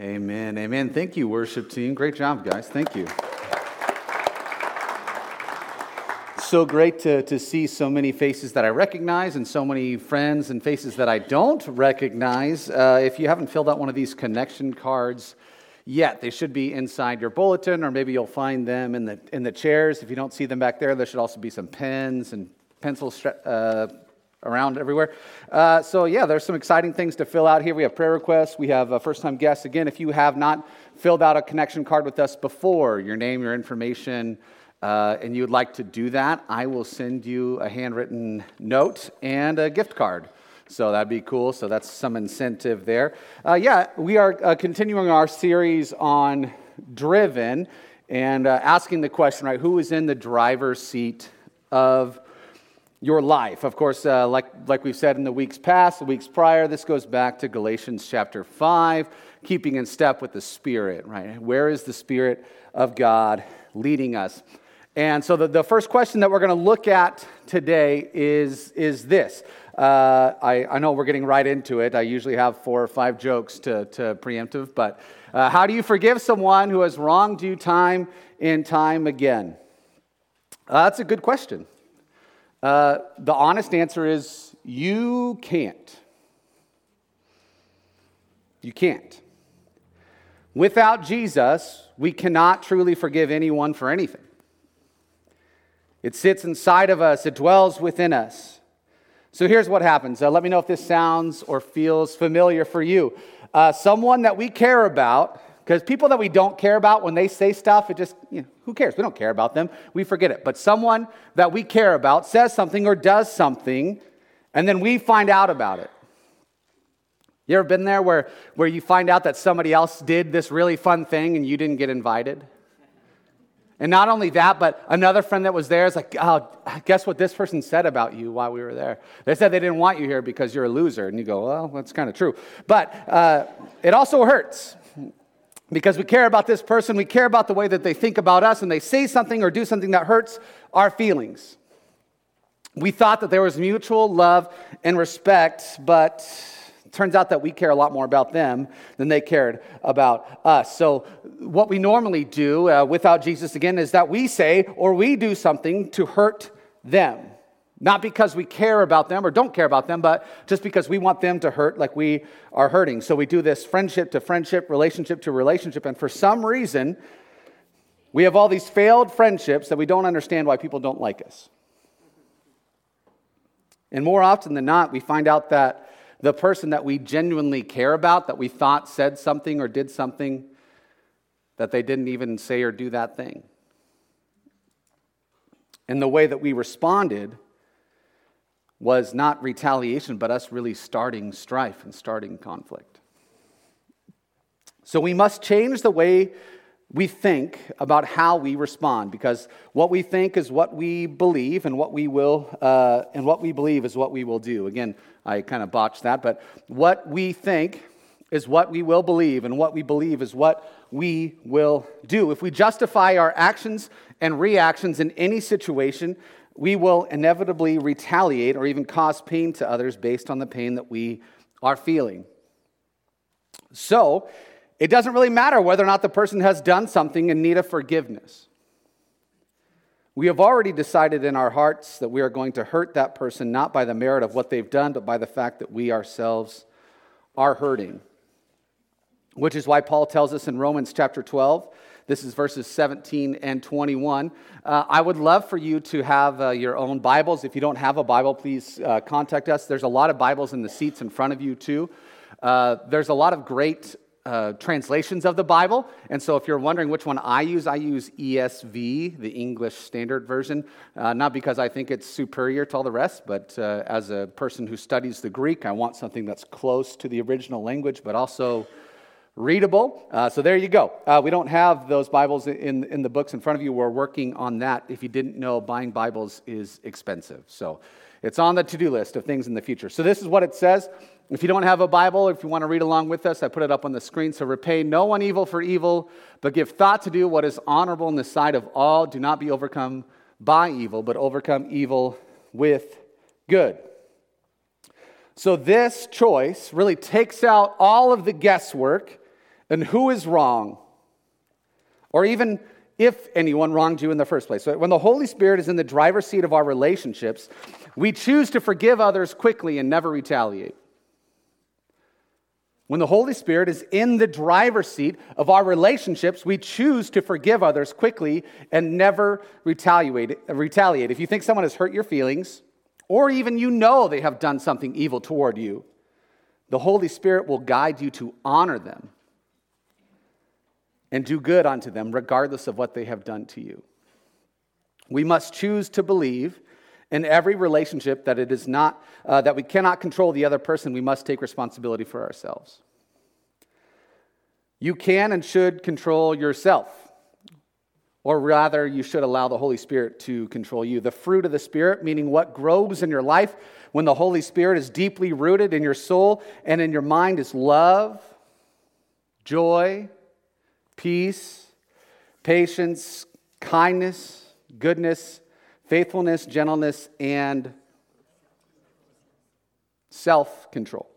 Amen. Amen. Thank you, worship team. Great job, guys. Thank you. So great to, to see so many faces that I recognize and so many friends and faces that I don't recognize. Uh, if you haven't filled out one of these connection cards yet, they should be inside your bulletin, or maybe you'll find them in the, in the chairs. If you don't see them back there, there should also be some pens and pencils uh, around everywhere. Uh, so, yeah, there's some exciting things to fill out here. We have prayer requests, we have first time guests. Again, if you have not filled out a connection card with us before, your name, your information, uh, and you would like to do that, I will send you a handwritten note and a gift card. So that'd be cool. So that's some incentive there. Uh, yeah, we are uh, continuing our series on driven and uh, asking the question, right? Who is in the driver's seat of your life. Of course, uh, like, like we've said in the weeks past, the weeks prior, this goes back to Galatians chapter 5, keeping in step with the Spirit, right? Where is the Spirit of God leading us? And so the, the first question that we're going to look at today is, is this. Uh, I, I know we're getting right into it. I usually have four or five jokes to, to preemptive, but uh, how do you forgive someone who has wronged you time and time again? Uh, that's a good question. Uh, the honest answer is you can't. You can't. Without Jesus, we cannot truly forgive anyone for anything. It sits inside of us, it dwells within us. So here's what happens. Uh, let me know if this sounds or feels familiar for you. Uh, someone that we care about because people that we don't care about, when they say stuff, it just, you know, who cares? We don't care about them. We forget it. But someone that we care about says something or does something, and then we find out about it. You ever been there where, where you find out that somebody else did this really fun thing and you didn't get invited? And not only that, but another friend that was there is like, oh, guess what this person said about you while we were there? They said they didn't want you here because you're a loser. And you go, well, that's kind of true. But uh, it also hurts because we care about this person, we care about the way that they think about us, and they say something or do something that hurts our feelings. We thought that there was mutual love and respect, but turns out that we care a lot more about them than they cared about us. So, what we normally do uh, without Jesus again is that we say or we do something to hurt them. Not because we care about them or don't care about them, but just because we want them to hurt like we are hurting. So we do this friendship to friendship, relationship to relationship. And for some reason, we have all these failed friendships that we don't understand why people don't like us. And more often than not, we find out that the person that we genuinely care about, that we thought said something or did something, that they didn't even say or do that thing. And the way that we responded was not retaliation, but us really starting strife and starting conflict. So we must change the way we think about how we respond because what we think is what we believe and what we will uh, and what we believe is what we will do again i kind of botched that but what we think is what we will believe and what we believe is what we will do if we justify our actions and reactions in any situation we will inevitably retaliate or even cause pain to others based on the pain that we are feeling. So, it doesn't really matter whether or not the person has done something in need of forgiveness. We have already decided in our hearts that we are going to hurt that person not by the merit of what they've done, but by the fact that we ourselves are hurting. Which is why Paul tells us in Romans chapter 12 this is verses 17 and 21. Uh, I would love for you to have uh, your own Bibles. If you don't have a Bible, please uh, contact us. There's a lot of Bibles in the seats in front of you, too. Uh, there's a lot of great uh, translations of the Bible. And so, if you're wondering which one I use, I use ESV, the English Standard Version, uh, not because I think it's superior to all the rest, but as a person who studies the Greek, I want something that's close to the original language, but also readable. Uh, so there you go. Uh, we don't have those Bibles in, in the books in front of you. We're working on that. If you didn't know, buying Bibles is expensive. So it's on the to do list of things in the future. So this is what it says. If you don't have a Bible, if you want to read along with us, I put it up on the screen. So repay no one evil for evil, but give thought to do what is honorable in the sight of all. Do not be overcome by evil, but overcome evil with good. So, this choice really takes out all of the guesswork and who is wrong, or even if anyone wronged you in the first place. So when the Holy Spirit is in the driver's seat of our relationships, we choose to forgive others quickly and never retaliate. When the Holy Spirit is in the driver's seat of our relationships, we choose to forgive others quickly and never retaliate. retaliate. If you think someone has hurt your feelings, or even you know they have done something evil toward you, the Holy Spirit will guide you to honor them and do good unto them, regardless of what they have done to you. We must choose to believe in every relationship that it is not uh, that we cannot control the other person. We must take responsibility for ourselves. You can and should control yourself, or rather, you should allow the Holy Spirit to control you. The fruit of the Spirit, meaning what grows in your life when the Holy Spirit is deeply rooted in your soul and in your mind, is love, joy peace, patience, kindness, goodness, faithfulness, gentleness, and self control.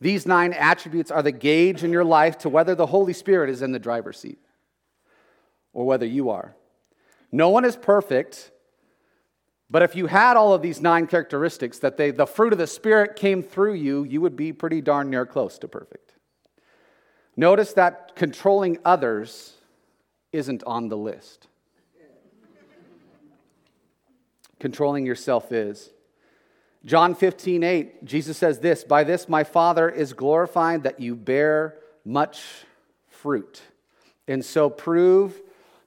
These nine attributes are the gauge in your life to whether the Holy Spirit is in the driver's seat or whether you are. No one is perfect, but if you had all of these nine characteristics, that they, the fruit of the Spirit came through you, you would be pretty darn near close to perfect. Notice that controlling others isn't on the list. controlling yourself is. John 15, 8, Jesus says this By this my Father is glorified that you bear much fruit, and so prove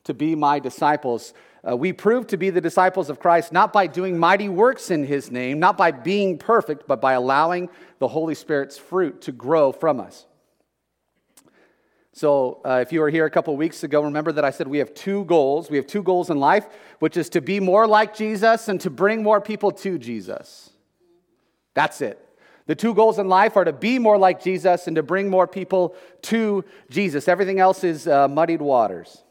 to be my disciples. Uh, we prove to be the disciples of Christ not by doing mighty works in his name, not by being perfect, but by allowing the Holy Spirit's fruit to grow from us. So, uh, if you were here a couple weeks ago, remember that I said we have two goals. We have two goals in life, which is to be more like Jesus and to bring more people to Jesus. That's it. The two goals in life are to be more like Jesus and to bring more people to Jesus. Everything else is uh, muddied waters.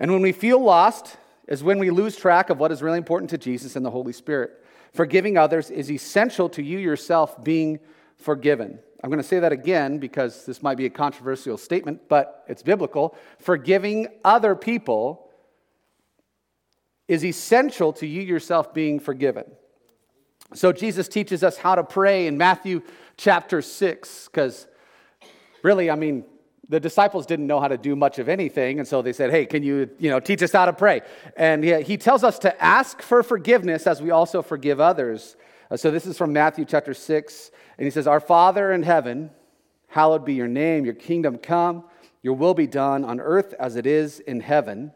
And when we feel lost, is when we lose track of what is really important to Jesus and the Holy Spirit. Forgiving others is essential to you yourself being forgiven. I'm going to say that again because this might be a controversial statement, but it's biblical. Forgiving other people is essential to you yourself being forgiven. So Jesus teaches us how to pray in Matthew chapter 6, because really, I mean, the disciples didn't know how to do much of anything, and so they said, Hey, can you, you know, teach us how to pray? And he, he tells us to ask for forgiveness as we also forgive others. Uh, so this is from Matthew chapter 6. And he says, Our Father in heaven, hallowed be your name, your kingdom come, your will be done on earth as it is in heaven.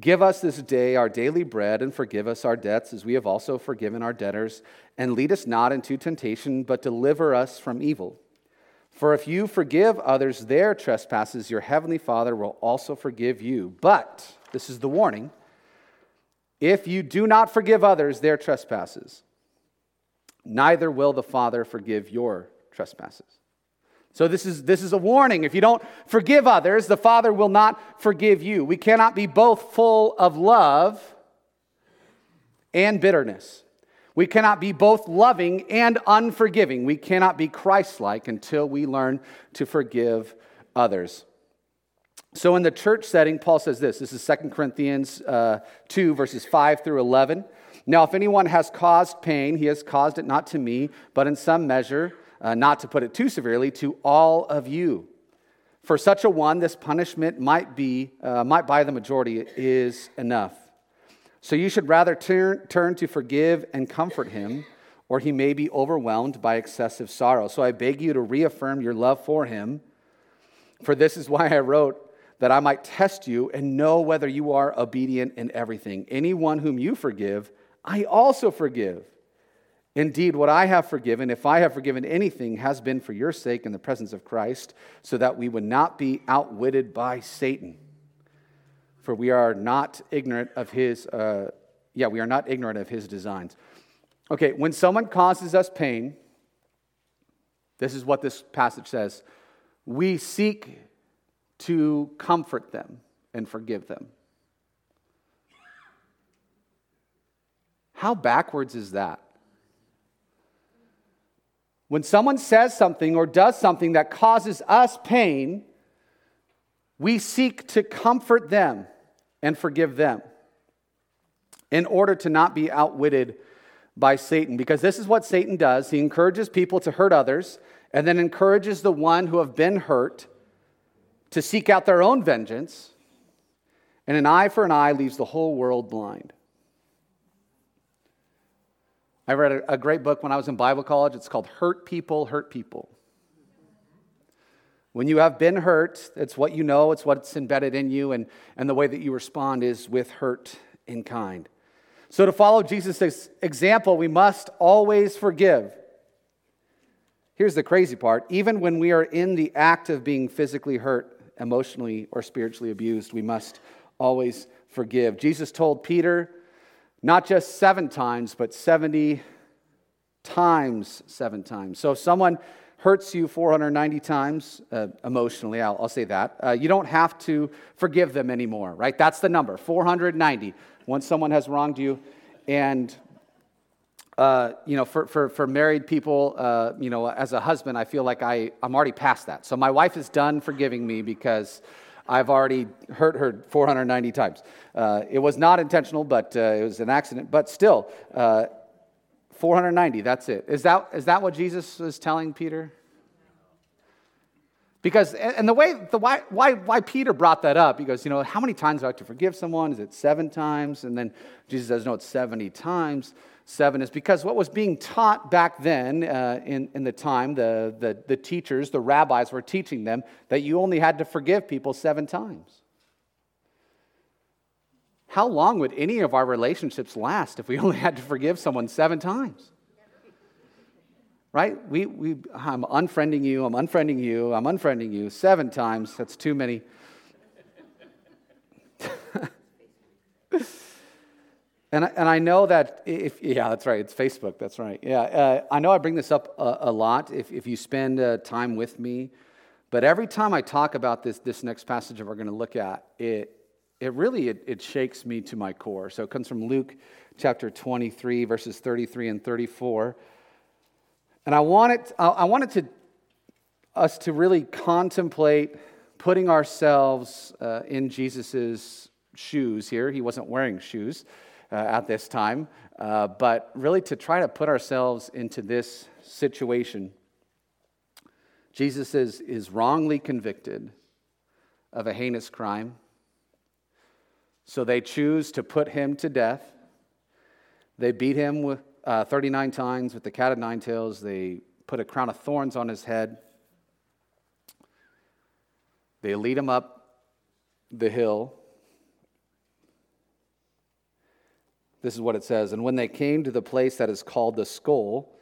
Give us this day our daily bread and forgive us our debts as we have also forgiven our debtors. And lead us not into temptation, but deliver us from evil. For if you forgive others their trespasses, your heavenly Father will also forgive you. But, this is the warning, if you do not forgive others their trespasses, neither will the Father forgive your trespasses. So, this is, this is a warning. If you don't forgive others, the Father will not forgive you. We cannot be both full of love and bitterness. We cannot be both loving and unforgiving. We cannot be Christ like until we learn to forgive others. So, in the church setting, Paul says this this is 2 Corinthians uh, 2, verses 5 through 11. Now, if anyone has caused pain, he has caused it not to me, but in some measure, uh, not to put it too severely, to all of you. For such a one, this punishment might be, uh, might by the majority, is enough. So you should rather turn, turn to forgive and comfort him, or he may be overwhelmed by excessive sorrow. So I beg you to reaffirm your love for him. For this is why I wrote that I might test you and know whether you are obedient in everything. Anyone whom you forgive, I also forgive. Indeed, what I have forgiven, if I have forgiven anything, has been for your sake in the presence of Christ, so that we would not be outwitted by Satan. For we are not ignorant of his, uh, yeah, we are not ignorant of his designs. Okay, when someone causes us pain, this is what this passage says we seek to comfort them and forgive them. How backwards is that? When someone says something or does something that causes us pain, we seek to comfort them and forgive them in order to not be outwitted by Satan. Because this is what Satan does he encourages people to hurt others and then encourages the one who have been hurt to seek out their own vengeance. And an eye for an eye leaves the whole world blind. I read a, a great book when I was in Bible college. It's called Hurt People, Hurt People. When you have been hurt, it's what you know, it's what's embedded in you, and, and the way that you respond is with hurt in kind. So, to follow Jesus' example, we must always forgive. Here's the crazy part even when we are in the act of being physically hurt, emotionally, or spiritually abused, we must always forgive. Jesus told Peter, not just seven times, but 70 times seven times. So if someone hurts you 490 times uh, emotionally, I'll, I'll, say that, uh, you don't have to forgive them anymore, right? That's the number 490. Once someone has wronged you, and uh, you know, for, for, for married people, uh, you know, as a husband, I feel like I, I'm already past that. So my wife is done forgiving me because I've already hurt her 490 times. Uh, it was not intentional, but uh, it was an accident. But still, uh, 490, that's it. Is that, is that what Jesus was telling Peter? Because, and the way, the why, why, why Peter brought that up, he goes, you know, how many times do I have to forgive someone? Is it seven times? And then Jesus says, no, it's 70 times. Seven is because what was being taught back then uh, in, in the time, the, the, the teachers, the rabbis were teaching them that you only had to forgive people seven times. How long would any of our relationships last if we only had to forgive someone seven times? Right? We, we, I'm unfriending you, I'm unfriending you, I'm unfriending you seven times. That's too many. And I, and I know that if, yeah, that's right, it's Facebook, that's right. Yeah, uh, I know I bring this up a, a lot if, if you spend uh, time with me, but every time I talk about this, this next passage that we're going to look at, it, it really, it, it shakes me to my core. So it comes from Luke chapter 23, verses 33 and 34. And I wanted, I wanted to, us to really contemplate putting ourselves uh, in Jesus' shoes here. He wasn't wearing shoes uh, at this time, uh, but really to try to put ourselves into this situation. Jesus is, is wrongly convicted of a heinous crime. So they choose to put him to death. They beat him with, uh, 39 times with the cat of nine tails. They put a crown of thorns on his head. They lead him up the hill This is what it says. And when they came to the place that is called the skull,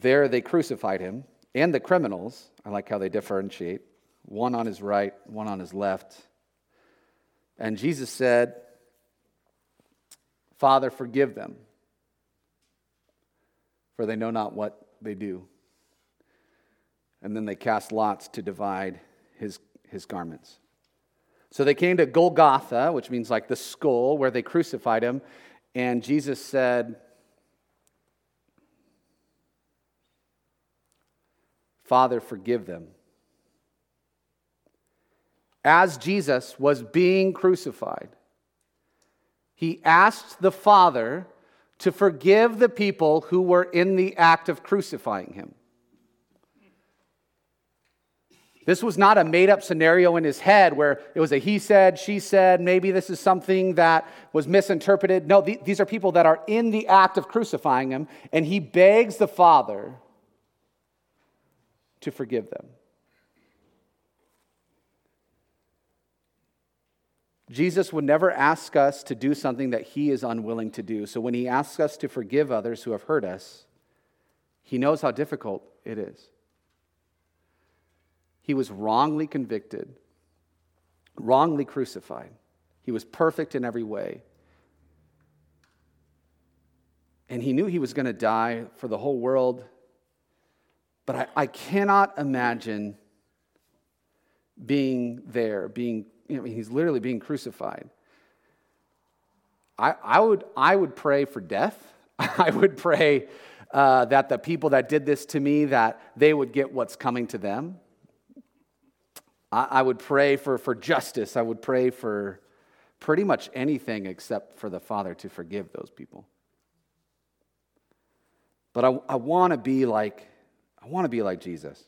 there they crucified him and the criminals. I like how they differentiate one on his right, one on his left. And Jesus said, Father, forgive them, for they know not what they do. And then they cast lots to divide his, his garments. So they came to Golgotha, which means like the skull, where they crucified him. And Jesus said, Father, forgive them. As Jesus was being crucified, he asked the Father to forgive the people who were in the act of crucifying him. This was not a made up scenario in his head where it was a he said, she said, maybe this is something that was misinterpreted. No, these are people that are in the act of crucifying him, and he begs the Father to forgive them. Jesus would never ask us to do something that he is unwilling to do. So when he asks us to forgive others who have hurt us, he knows how difficult it is. He was wrongly convicted, wrongly crucified. He was perfect in every way. And he knew he was going to die for the whole world. But I, I cannot imagine being there, being, you know, he's literally being crucified. I, I, would, I would pray for death. I would pray uh, that the people that did this to me, that they would get what's coming to them. I, I would pray for, for justice. I would pray for pretty much anything except for the Father to forgive those people. But I, I want to be like, I want to be like Jesus.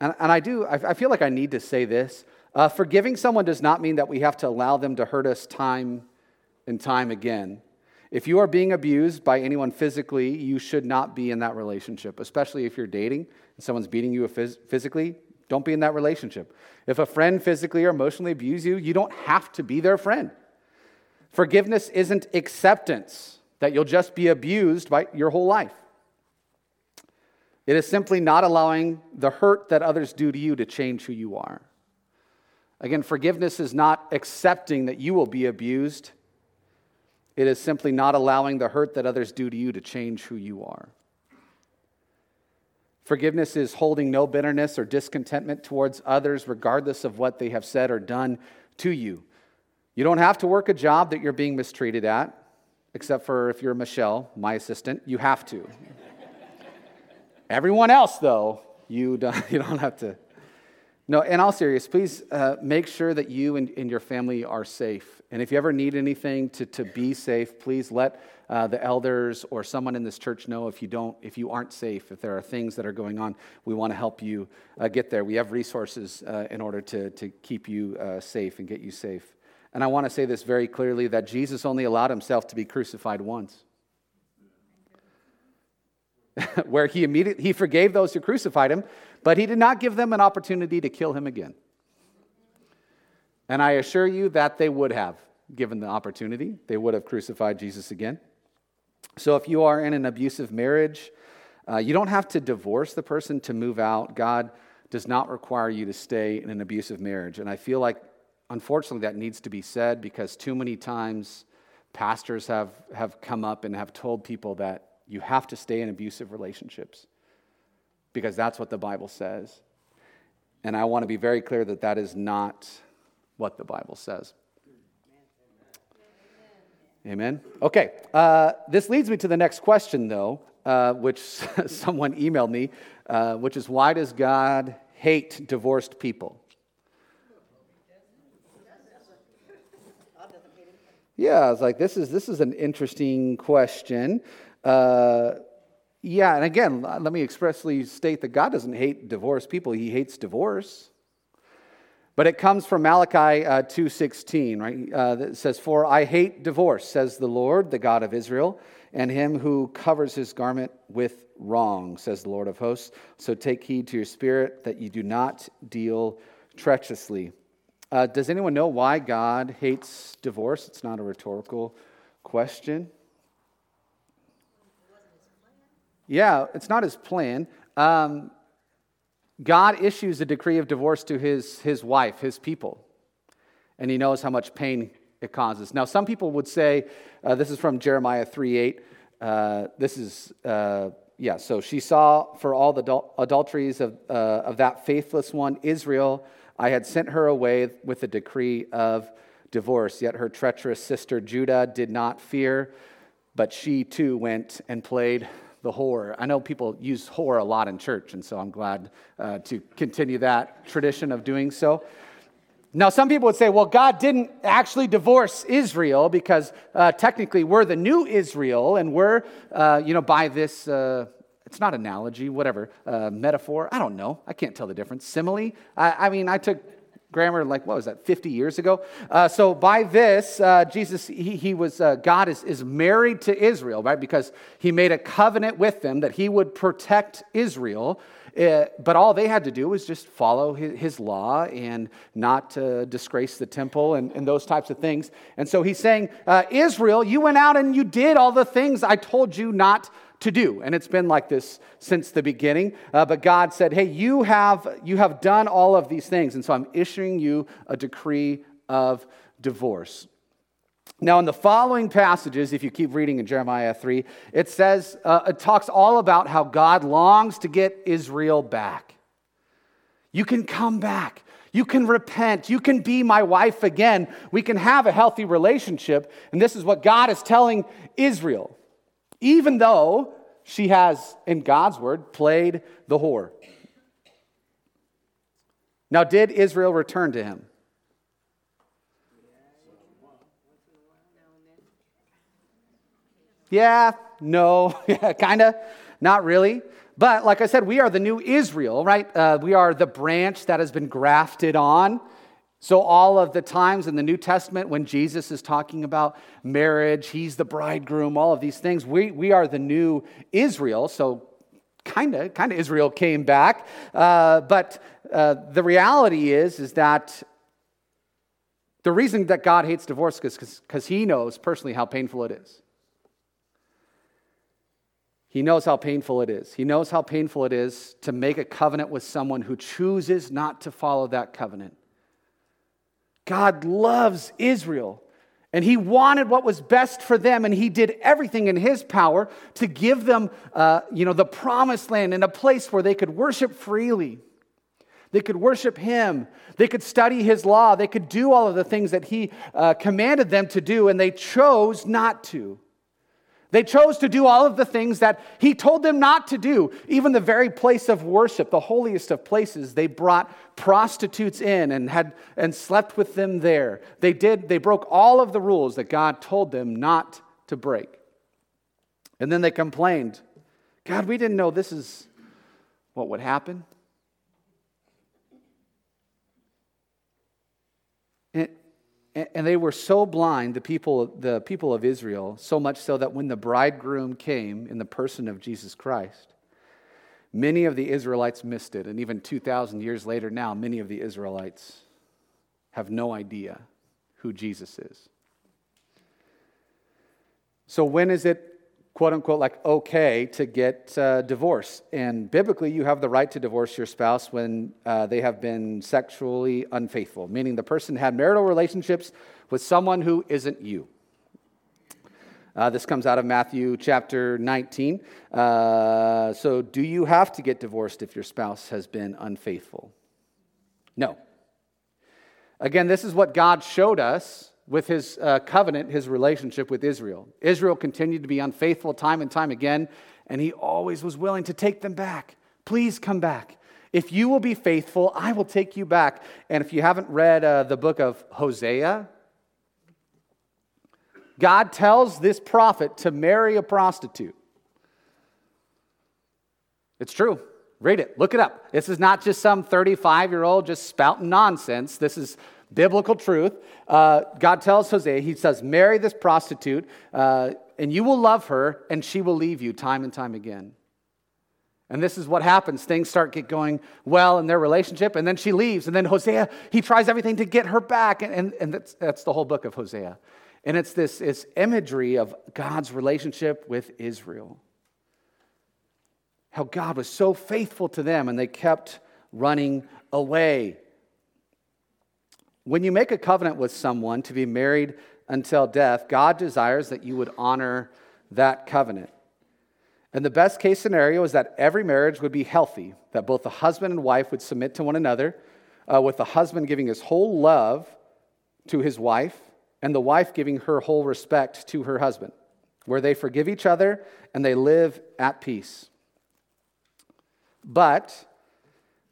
And, and I do, I, I, feel like I need to say this. Uh, forgiving someone does not mean that we have to allow them to hurt us time and time again. If you are being abused by anyone physically, you should not be in that relationship, especially if you're dating and someone's beating you physically. Don't be in that relationship. If a friend physically or emotionally abuses you, you don't have to be their friend. Forgiveness isn't acceptance that you'll just be abused by your whole life. It is simply not allowing the hurt that others do to you to change who you are. Again, forgiveness is not accepting that you will be abused. It is simply not allowing the hurt that others do to you to change who you are. Forgiveness is holding no bitterness or discontentment towards others, regardless of what they have said or done to you. You don't have to work a job that you're being mistreated at, except for if you're Michelle, my assistant, you have to. Everyone else, though, you don't, you don't have to. No, in all seriousness, please uh, make sure that you and, and, your family are safe. And if you ever need anything to, to be safe, please let uh, the elders or someone in this church know if you don't, if you aren't safe, if there are things that are going on, we want to help you uh, get there. We have resources uh, in order to, to keep you uh, safe and get you safe. And I want to say this very clearly that Jesus only allowed himself to be crucified once. where he immediately he forgave those who crucified him, but he did not give them an opportunity to kill him again. And I assure you that they would have given the opportunity. They would have crucified Jesus again. So if you are in an abusive marriage, uh, you don't have to divorce the person to move out. God does not require you to stay in an abusive marriage. And I feel like, unfortunately, that needs to be said because too many times pastors have, have come up and have told people that you have to stay in abusive relationships because that's what the Bible says. And I want to be very clear that that is not what the Bible says. Amen. Okay, uh, this leads me to the next question, though, uh, which someone emailed me, uh, which is why does God hate divorced people? Yeah, I was like, this is, this is an interesting question. Uh, yeah, and again, let me expressly state that God doesn't hate divorced people, He hates divorce. But it comes from Malachi uh, 2.16, right? Uh, that says, For I hate divorce, says the Lord, the God of Israel, and him who covers his garment with wrong, says the Lord of hosts. So take heed to your spirit that you do not deal treacherously. Uh, does anyone know why God hates divorce? It's not a rhetorical question. Yeah, it's not his plan. Um, God issues a decree of divorce to his, his wife, his people, and he knows how much pain it causes. Now, some people would say, uh, this is from Jeremiah 3 8. Uh, this is, uh, yeah, so she saw for all the adul- adulteries of, uh, of that faithless one, Israel, I had sent her away with a decree of divorce. Yet her treacherous sister Judah did not fear, but she too went and played the whore. I know people use whore a lot in church, and so I'm glad uh, to continue that tradition of doing so. Now, some people would say, well, God didn't actually divorce Israel because uh, technically we're the new Israel, and we're, uh, you know, by this, uh, it's not analogy, whatever, uh, metaphor. I don't know. I can't tell the difference. Simile. I, I mean, I took grammar like what was that 50 years ago? Uh, so by this uh, jesus he, he was uh, god is, is married to israel right? Because he made a covenant with them that he would protect israel uh, but all they had to do was just follow his, his law and not uh, disgrace the temple and, and, those types of things. And so he's saying uh, israel you went out and you did all the things i told you not to do. And it's been like this since the beginning. Uh, but God said, hey, you have, you have done all of these things. And so I'm issuing you a decree of divorce. Now, in the following passages, if you keep reading in Jeremiah 3, it says, uh, it talks all about how God longs to get Israel back. You can come back. You can repent. You can be my wife again. We can have a healthy relationship. And this is what God is telling Israel. Even though she has, in God's word, played the whore. Now, did Israel return to him? Yeah, no, yeah, kind of, not really. But like I said, we are the new Israel, right? Uh, we are the branch that has been grafted on. So, all of the times in the New Testament when Jesus is talking about marriage, he's the bridegroom, all of these things, we, we are the new Israel. So, kind of, kind of Israel came back. Uh, but uh, the reality is, is that the reason that God hates divorce is because he knows personally how painful it is. He knows how painful it is. He knows how painful it is to make a covenant with someone who chooses not to follow that covenant. God loves Israel, and He wanted what was best for them, and He did everything in His power to give them, uh, you know, the promised land and a place where they could worship freely. They could worship Him. They could study His law. They could do all of the things that He uh, commanded them to do, and they chose not to. They chose to do all of the things that he told them not to do. Even the very place of worship, the holiest of places, they brought prostitutes in and had and slept with them there. They did they broke all of the rules that God told them not to break. And then they complained, "God, we didn't know this is what would happen." And they were so blind, the people, the people of Israel, so much so that when the bridegroom came in the person of Jesus Christ, many of the Israelites missed it. And even 2,000 years later now, many of the Israelites have no idea who Jesus is. So, when is it quote unquote like okay to get uh, divorced. And biblically you have the right to divorce your spouse when uh, they have been sexually unfaithful meaning the person had marital relationships with someone who isn't you. Uh, this comes out of matthew chapter 19 uh, so do you have to get divorced if your spouse has been unfaithful? No. Again this is what god showed us with his uh, covenant, his relationship with Israel. Israel continued to be unfaithful time and time again, and he always was willing to take them back. Please come back. If you will be faithful, I will take you back. And if you haven't read uh, the book of Hosea, God tells this prophet to marry a prostitute. It's true. Read it, look it up. This is not just some 35 year old just spouting nonsense. This is biblical truth. Uh, God tells Hosea, He says, Marry this prostitute, uh, and you will love her, and she will leave you time and time again. And this is what happens. Things start get going well in their relationship, and then she leaves. And then Hosea, he tries everything to get her back. And, and, and that's, that's the whole book of Hosea. And it's this, this imagery of God's relationship with Israel. How God was so faithful to them, and they kept running away. When you make a covenant with someone to be married until death, God desires that you would honor that covenant. And the best case scenario is that every marriage would be healthy, that both the husband and wife would submit to one another, uh, with the husband giving his whole love to his wife, and the wife giving her whole respect to her husband, where they forgive each other and they live at peace. But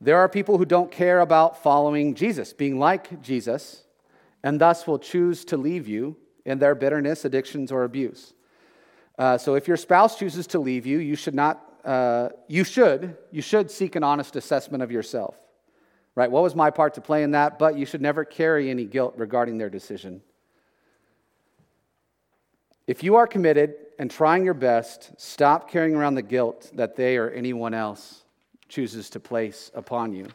there are people who don't care about following Jesus, being like Jesus, and thus will choose to leave you in their bitterness, addictions, or abuse. Uh, so if your spouse chooses to leave you, you should not, uh, you should, you should seek an honest assessment of yourself. Right? What was my part to play in that? But you should never carry any guilt regarding their decision. If you are committed and trying your best, stop carrying around the guilt that they or anyone else chooses to place upon you.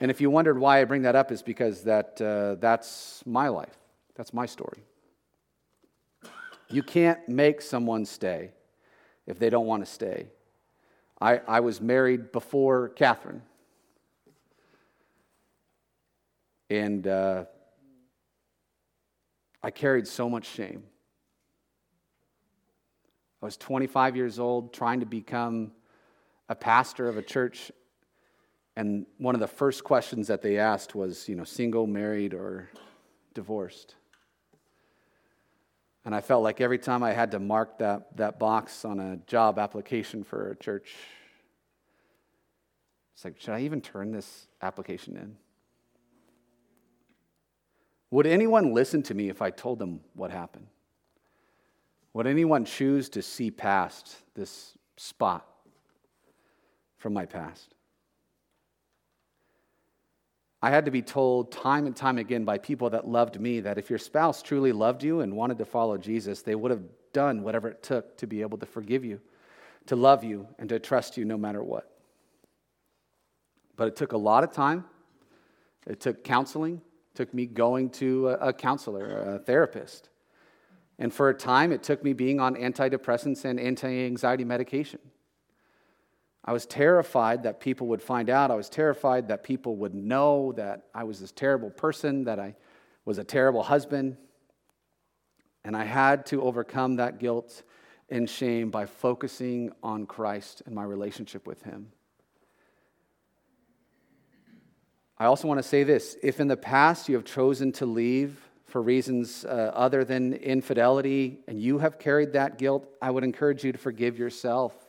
And if you wondered why I bring that up, is because that, uh, that's my life. That's my story. You can't make someone stay if they don't want to stay. I, I was married before Catherine. And uh, I carried so much shame. I was 25 years old, trying to become a pastor of a church, and one of the first questions that they asked was, you know, single, married, or divorced. And I felt like every time I had to mark that, that box on a job application for a church, it's like, should I even turn this application in? Would anyone listen to me if I told them what happened? Would anyone choose to see past this spot from my past? I had to be told time and time again by people that loved me that if your spouse truly loved you and wanted to follow Jesus, they would have done whatever it took to be able to forgive you, to love you, and to trust you no matter what. But it took a lot of time. It took counseling, it took me going to a, counselor, a therapist. And for a time, it took me being on antidepressants and anti anxiety medication. I was terrified that people would find out. I was terrified that people would know that I was this terrible person, that I was a terrible husband. And I had to overcome that guilt and shame by focusing on Christ and my relationship with Him. I also want to say this if in the past you have chosen to leave for reasons uh, other than infidelity and you have carried that guilt, I would encourage you to forgive yourself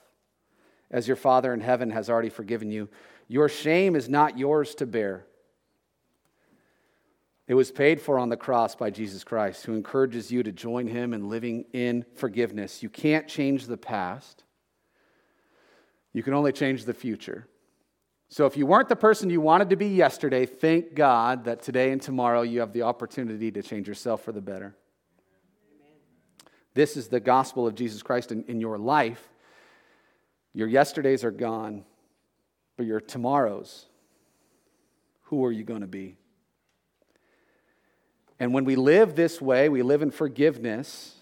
as your Father in heaven has already forgiven you. Your shame is not yours to bear. It was paid for on the cross by Jesus Christ, who encourages you to join him in living in forgiveness. You can't change the past, you can only change the future. So, if you weren't the person you wanted to be yesterday, thank God that today and tomorrow you have the opportunity to change yourself for the better. This is the gospel of Jesus Christ in, in your life. Your yesterdays are gone, but your tomorrows, who are you going to be? And when we live this way, we live in forgiveness,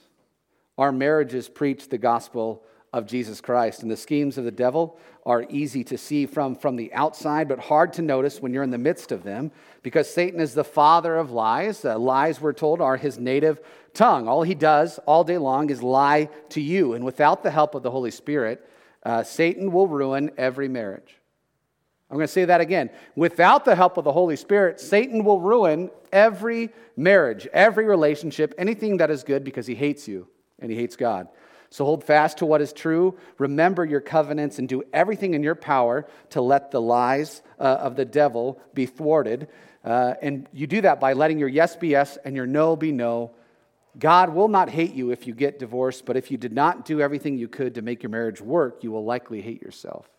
our marriages preach the gospel of Jesus Christ. And the schemes of the devil are easy to see from, from the outside, but hard to notice when you're in the midst of them because Satan is the father of lies. Uh, lies, we're told, are his native tongue. All he does all day long is lie to you. And without the help of the Holy Spirit, uh, Satan will ruin every marriage. I'm going to say that again. Without the help of the Holy Spirit, Satan will ruin every marriage, every relationship, anything that is good because he hates you and he hates God. So hold fast to what is true, remember your covenants, and do everything in your power to let the lies uh, of the devil be thwarted. Uh, and you do that by letting your yes be yes and your no be no, God will not hate you if you get divorced, but if you did not do everything you could to make your marriage work, you will likely hate yourself.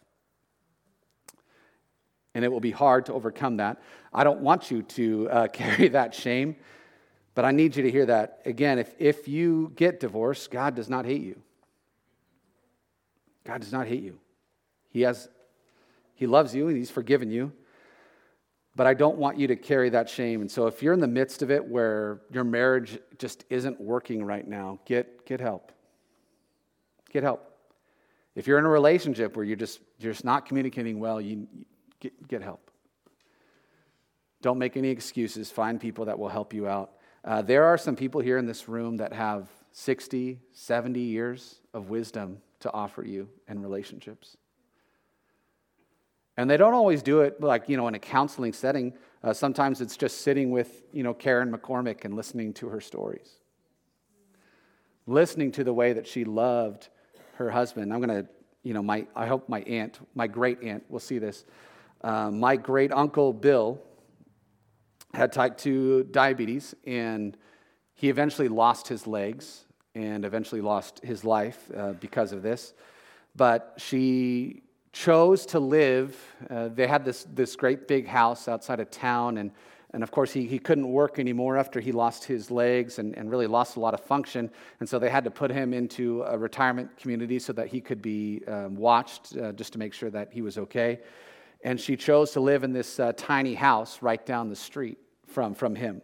And it will be hard to overcome that. I don't want you to uh, carry that shame, but I need you to hear that. Again, if, if you get divorced, God does not hate you. God does not hate you. He, has, he loves you and He's forgiven you but I don't want you to carry that shame. And so if you're in the midst of it where your marriage just isn't working right now, get, get help. Get help. If you're in a relationship where you're just, you're just not communicating well, you, get, get help. Don't make any excuses. Find people that will help you out. Uh, there are some people here in this room that have 60, 70 years of wisdom to offer you in relationships. And they don't always do it like, you know, in a counseling setting. Uh, sometimes it's just sitting with, you know, Karen McCormick and listening to her stories. Listening to the way that she loved her husband. I'm going to, you know, my, I hope my aunt, my great aunt will see this. Uh, my great uncle Bill had type 2 diabetes, and he eventually lost his legs and eventually lost his life uh, because of this. But she chose to live. Uh, they had this, this great big house outside of town, and, and of course, he, he couldn't work anymore after he lost his legs and, and really lost a lot of function. And so they had to put him into a retirement community so that he could be um, watched uh, just to make sure that he was okay. And she chose to live in this uh, tiny house right down the street from, from him.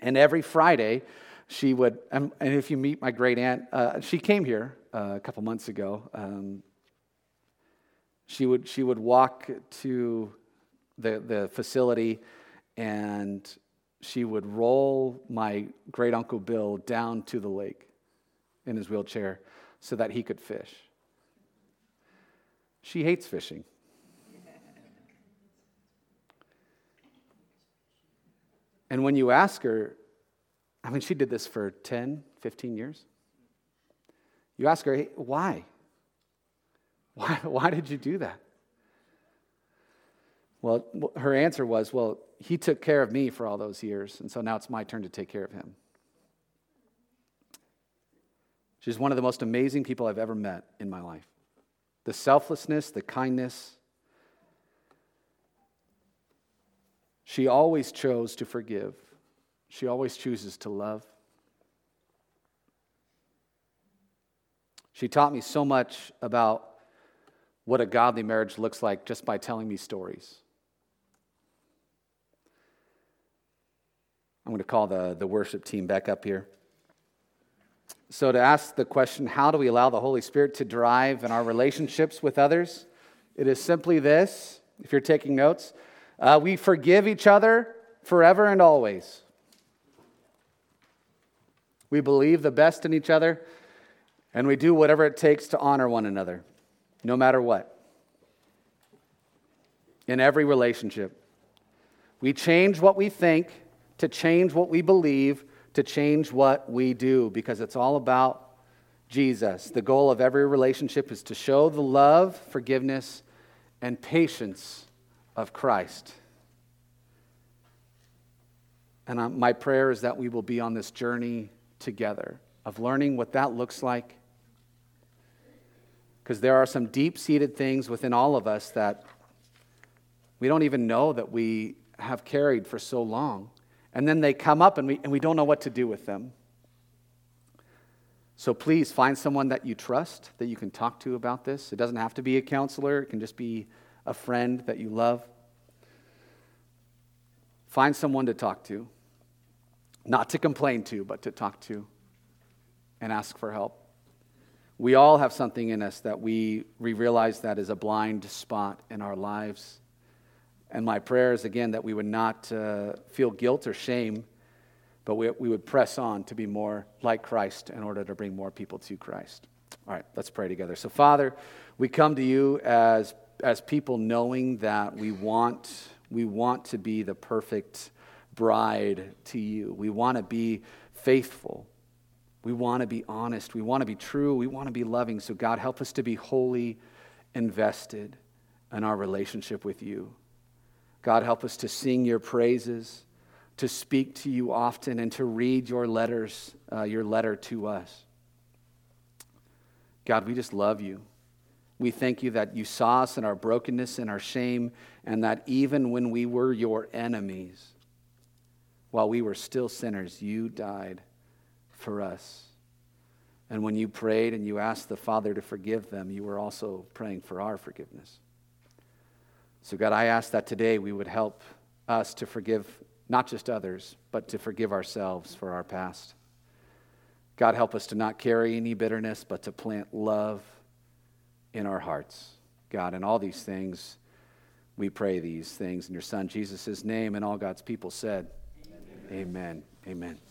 And every Friday, she would, and if you meet my great aunt, uh, she came here uh, a couple months ago. Um, she would, she would walk to the, the facility and she would roll my great uncle Bill down to the lake in his wheelchair so that he could fish. She hates fishing. And when you ask her, I mean, she did this for 10, 15 years? You ask her, hey, why? Why? Why did you do that? Well, her answer was, well, he took care of me for all those years, and so now it's my turn to take care of him. She's one of the most amazing people I've ever met in my life. The selflessness, the kindness. She always chose to forgive. She always chooses to love. She taught me so much about what a godly marriage looks like just by telling me stories. I'm going to call the, the worship team back up here. So, to ask the question, how do we allow the Holy Spirit to drive in our relationships with others? It is simply this if you're taking notes uh, we forgive each other forever and always. We believe the best in each other, and we do whatever it takes to honor one another, no matter what. In every relationship, we change what we think to change what we believe, to change what we do, because it's all about Jesus. The goal of every relationship is to show the love, forgiveness, and patience of Christ. And uh, my prayer is that we will be on this journey together of learning what that looks like. Because there are some deep seated things within all of us that we don't even know that we have carried for so long and then they come up and we, and we don't know what to do with them. So please find someone that you trust, that you can talk to about this. It doesn't have to be a counselor, it can just be a friend that you love. Find someone to talk to, not to complain to, but to talk to and ask for help. We all have something in us that we, we realize that is a blind spot in our lives. And my prayer is again that we would not uh, feel guilt or shame, but we, we would press on to be more like Christ in order to bring more people to Christ. All right, let's pray together. So, Father, we come to you as, as people knowing that we want, we want to be the perfect bride to you. We want to be faithful. We want to be honest. We want to be true. We want to be loving. So, God, help us to be wholly invested in our relationship with you. God, help us to sing your praises, to speak to you often, and to read your letters, uh, your letter to us. God, we just love you. We thank you that you saw us in our brokenness and our shame, and that even when we were your enemies, while we were still sinners, you died for us. And when you prayed and you asked the Father to forgive them, you were also praying for our forgiveness. So, God, I ask that today we would help us to forgive not just others, but to forgive ourselves for our past. God, help us to not carry any bitterness, but to plant love in our hearts. God, in all these things, we pray these things in your Son Jesus' name, and all God's people said, Amen. Amen. Amen.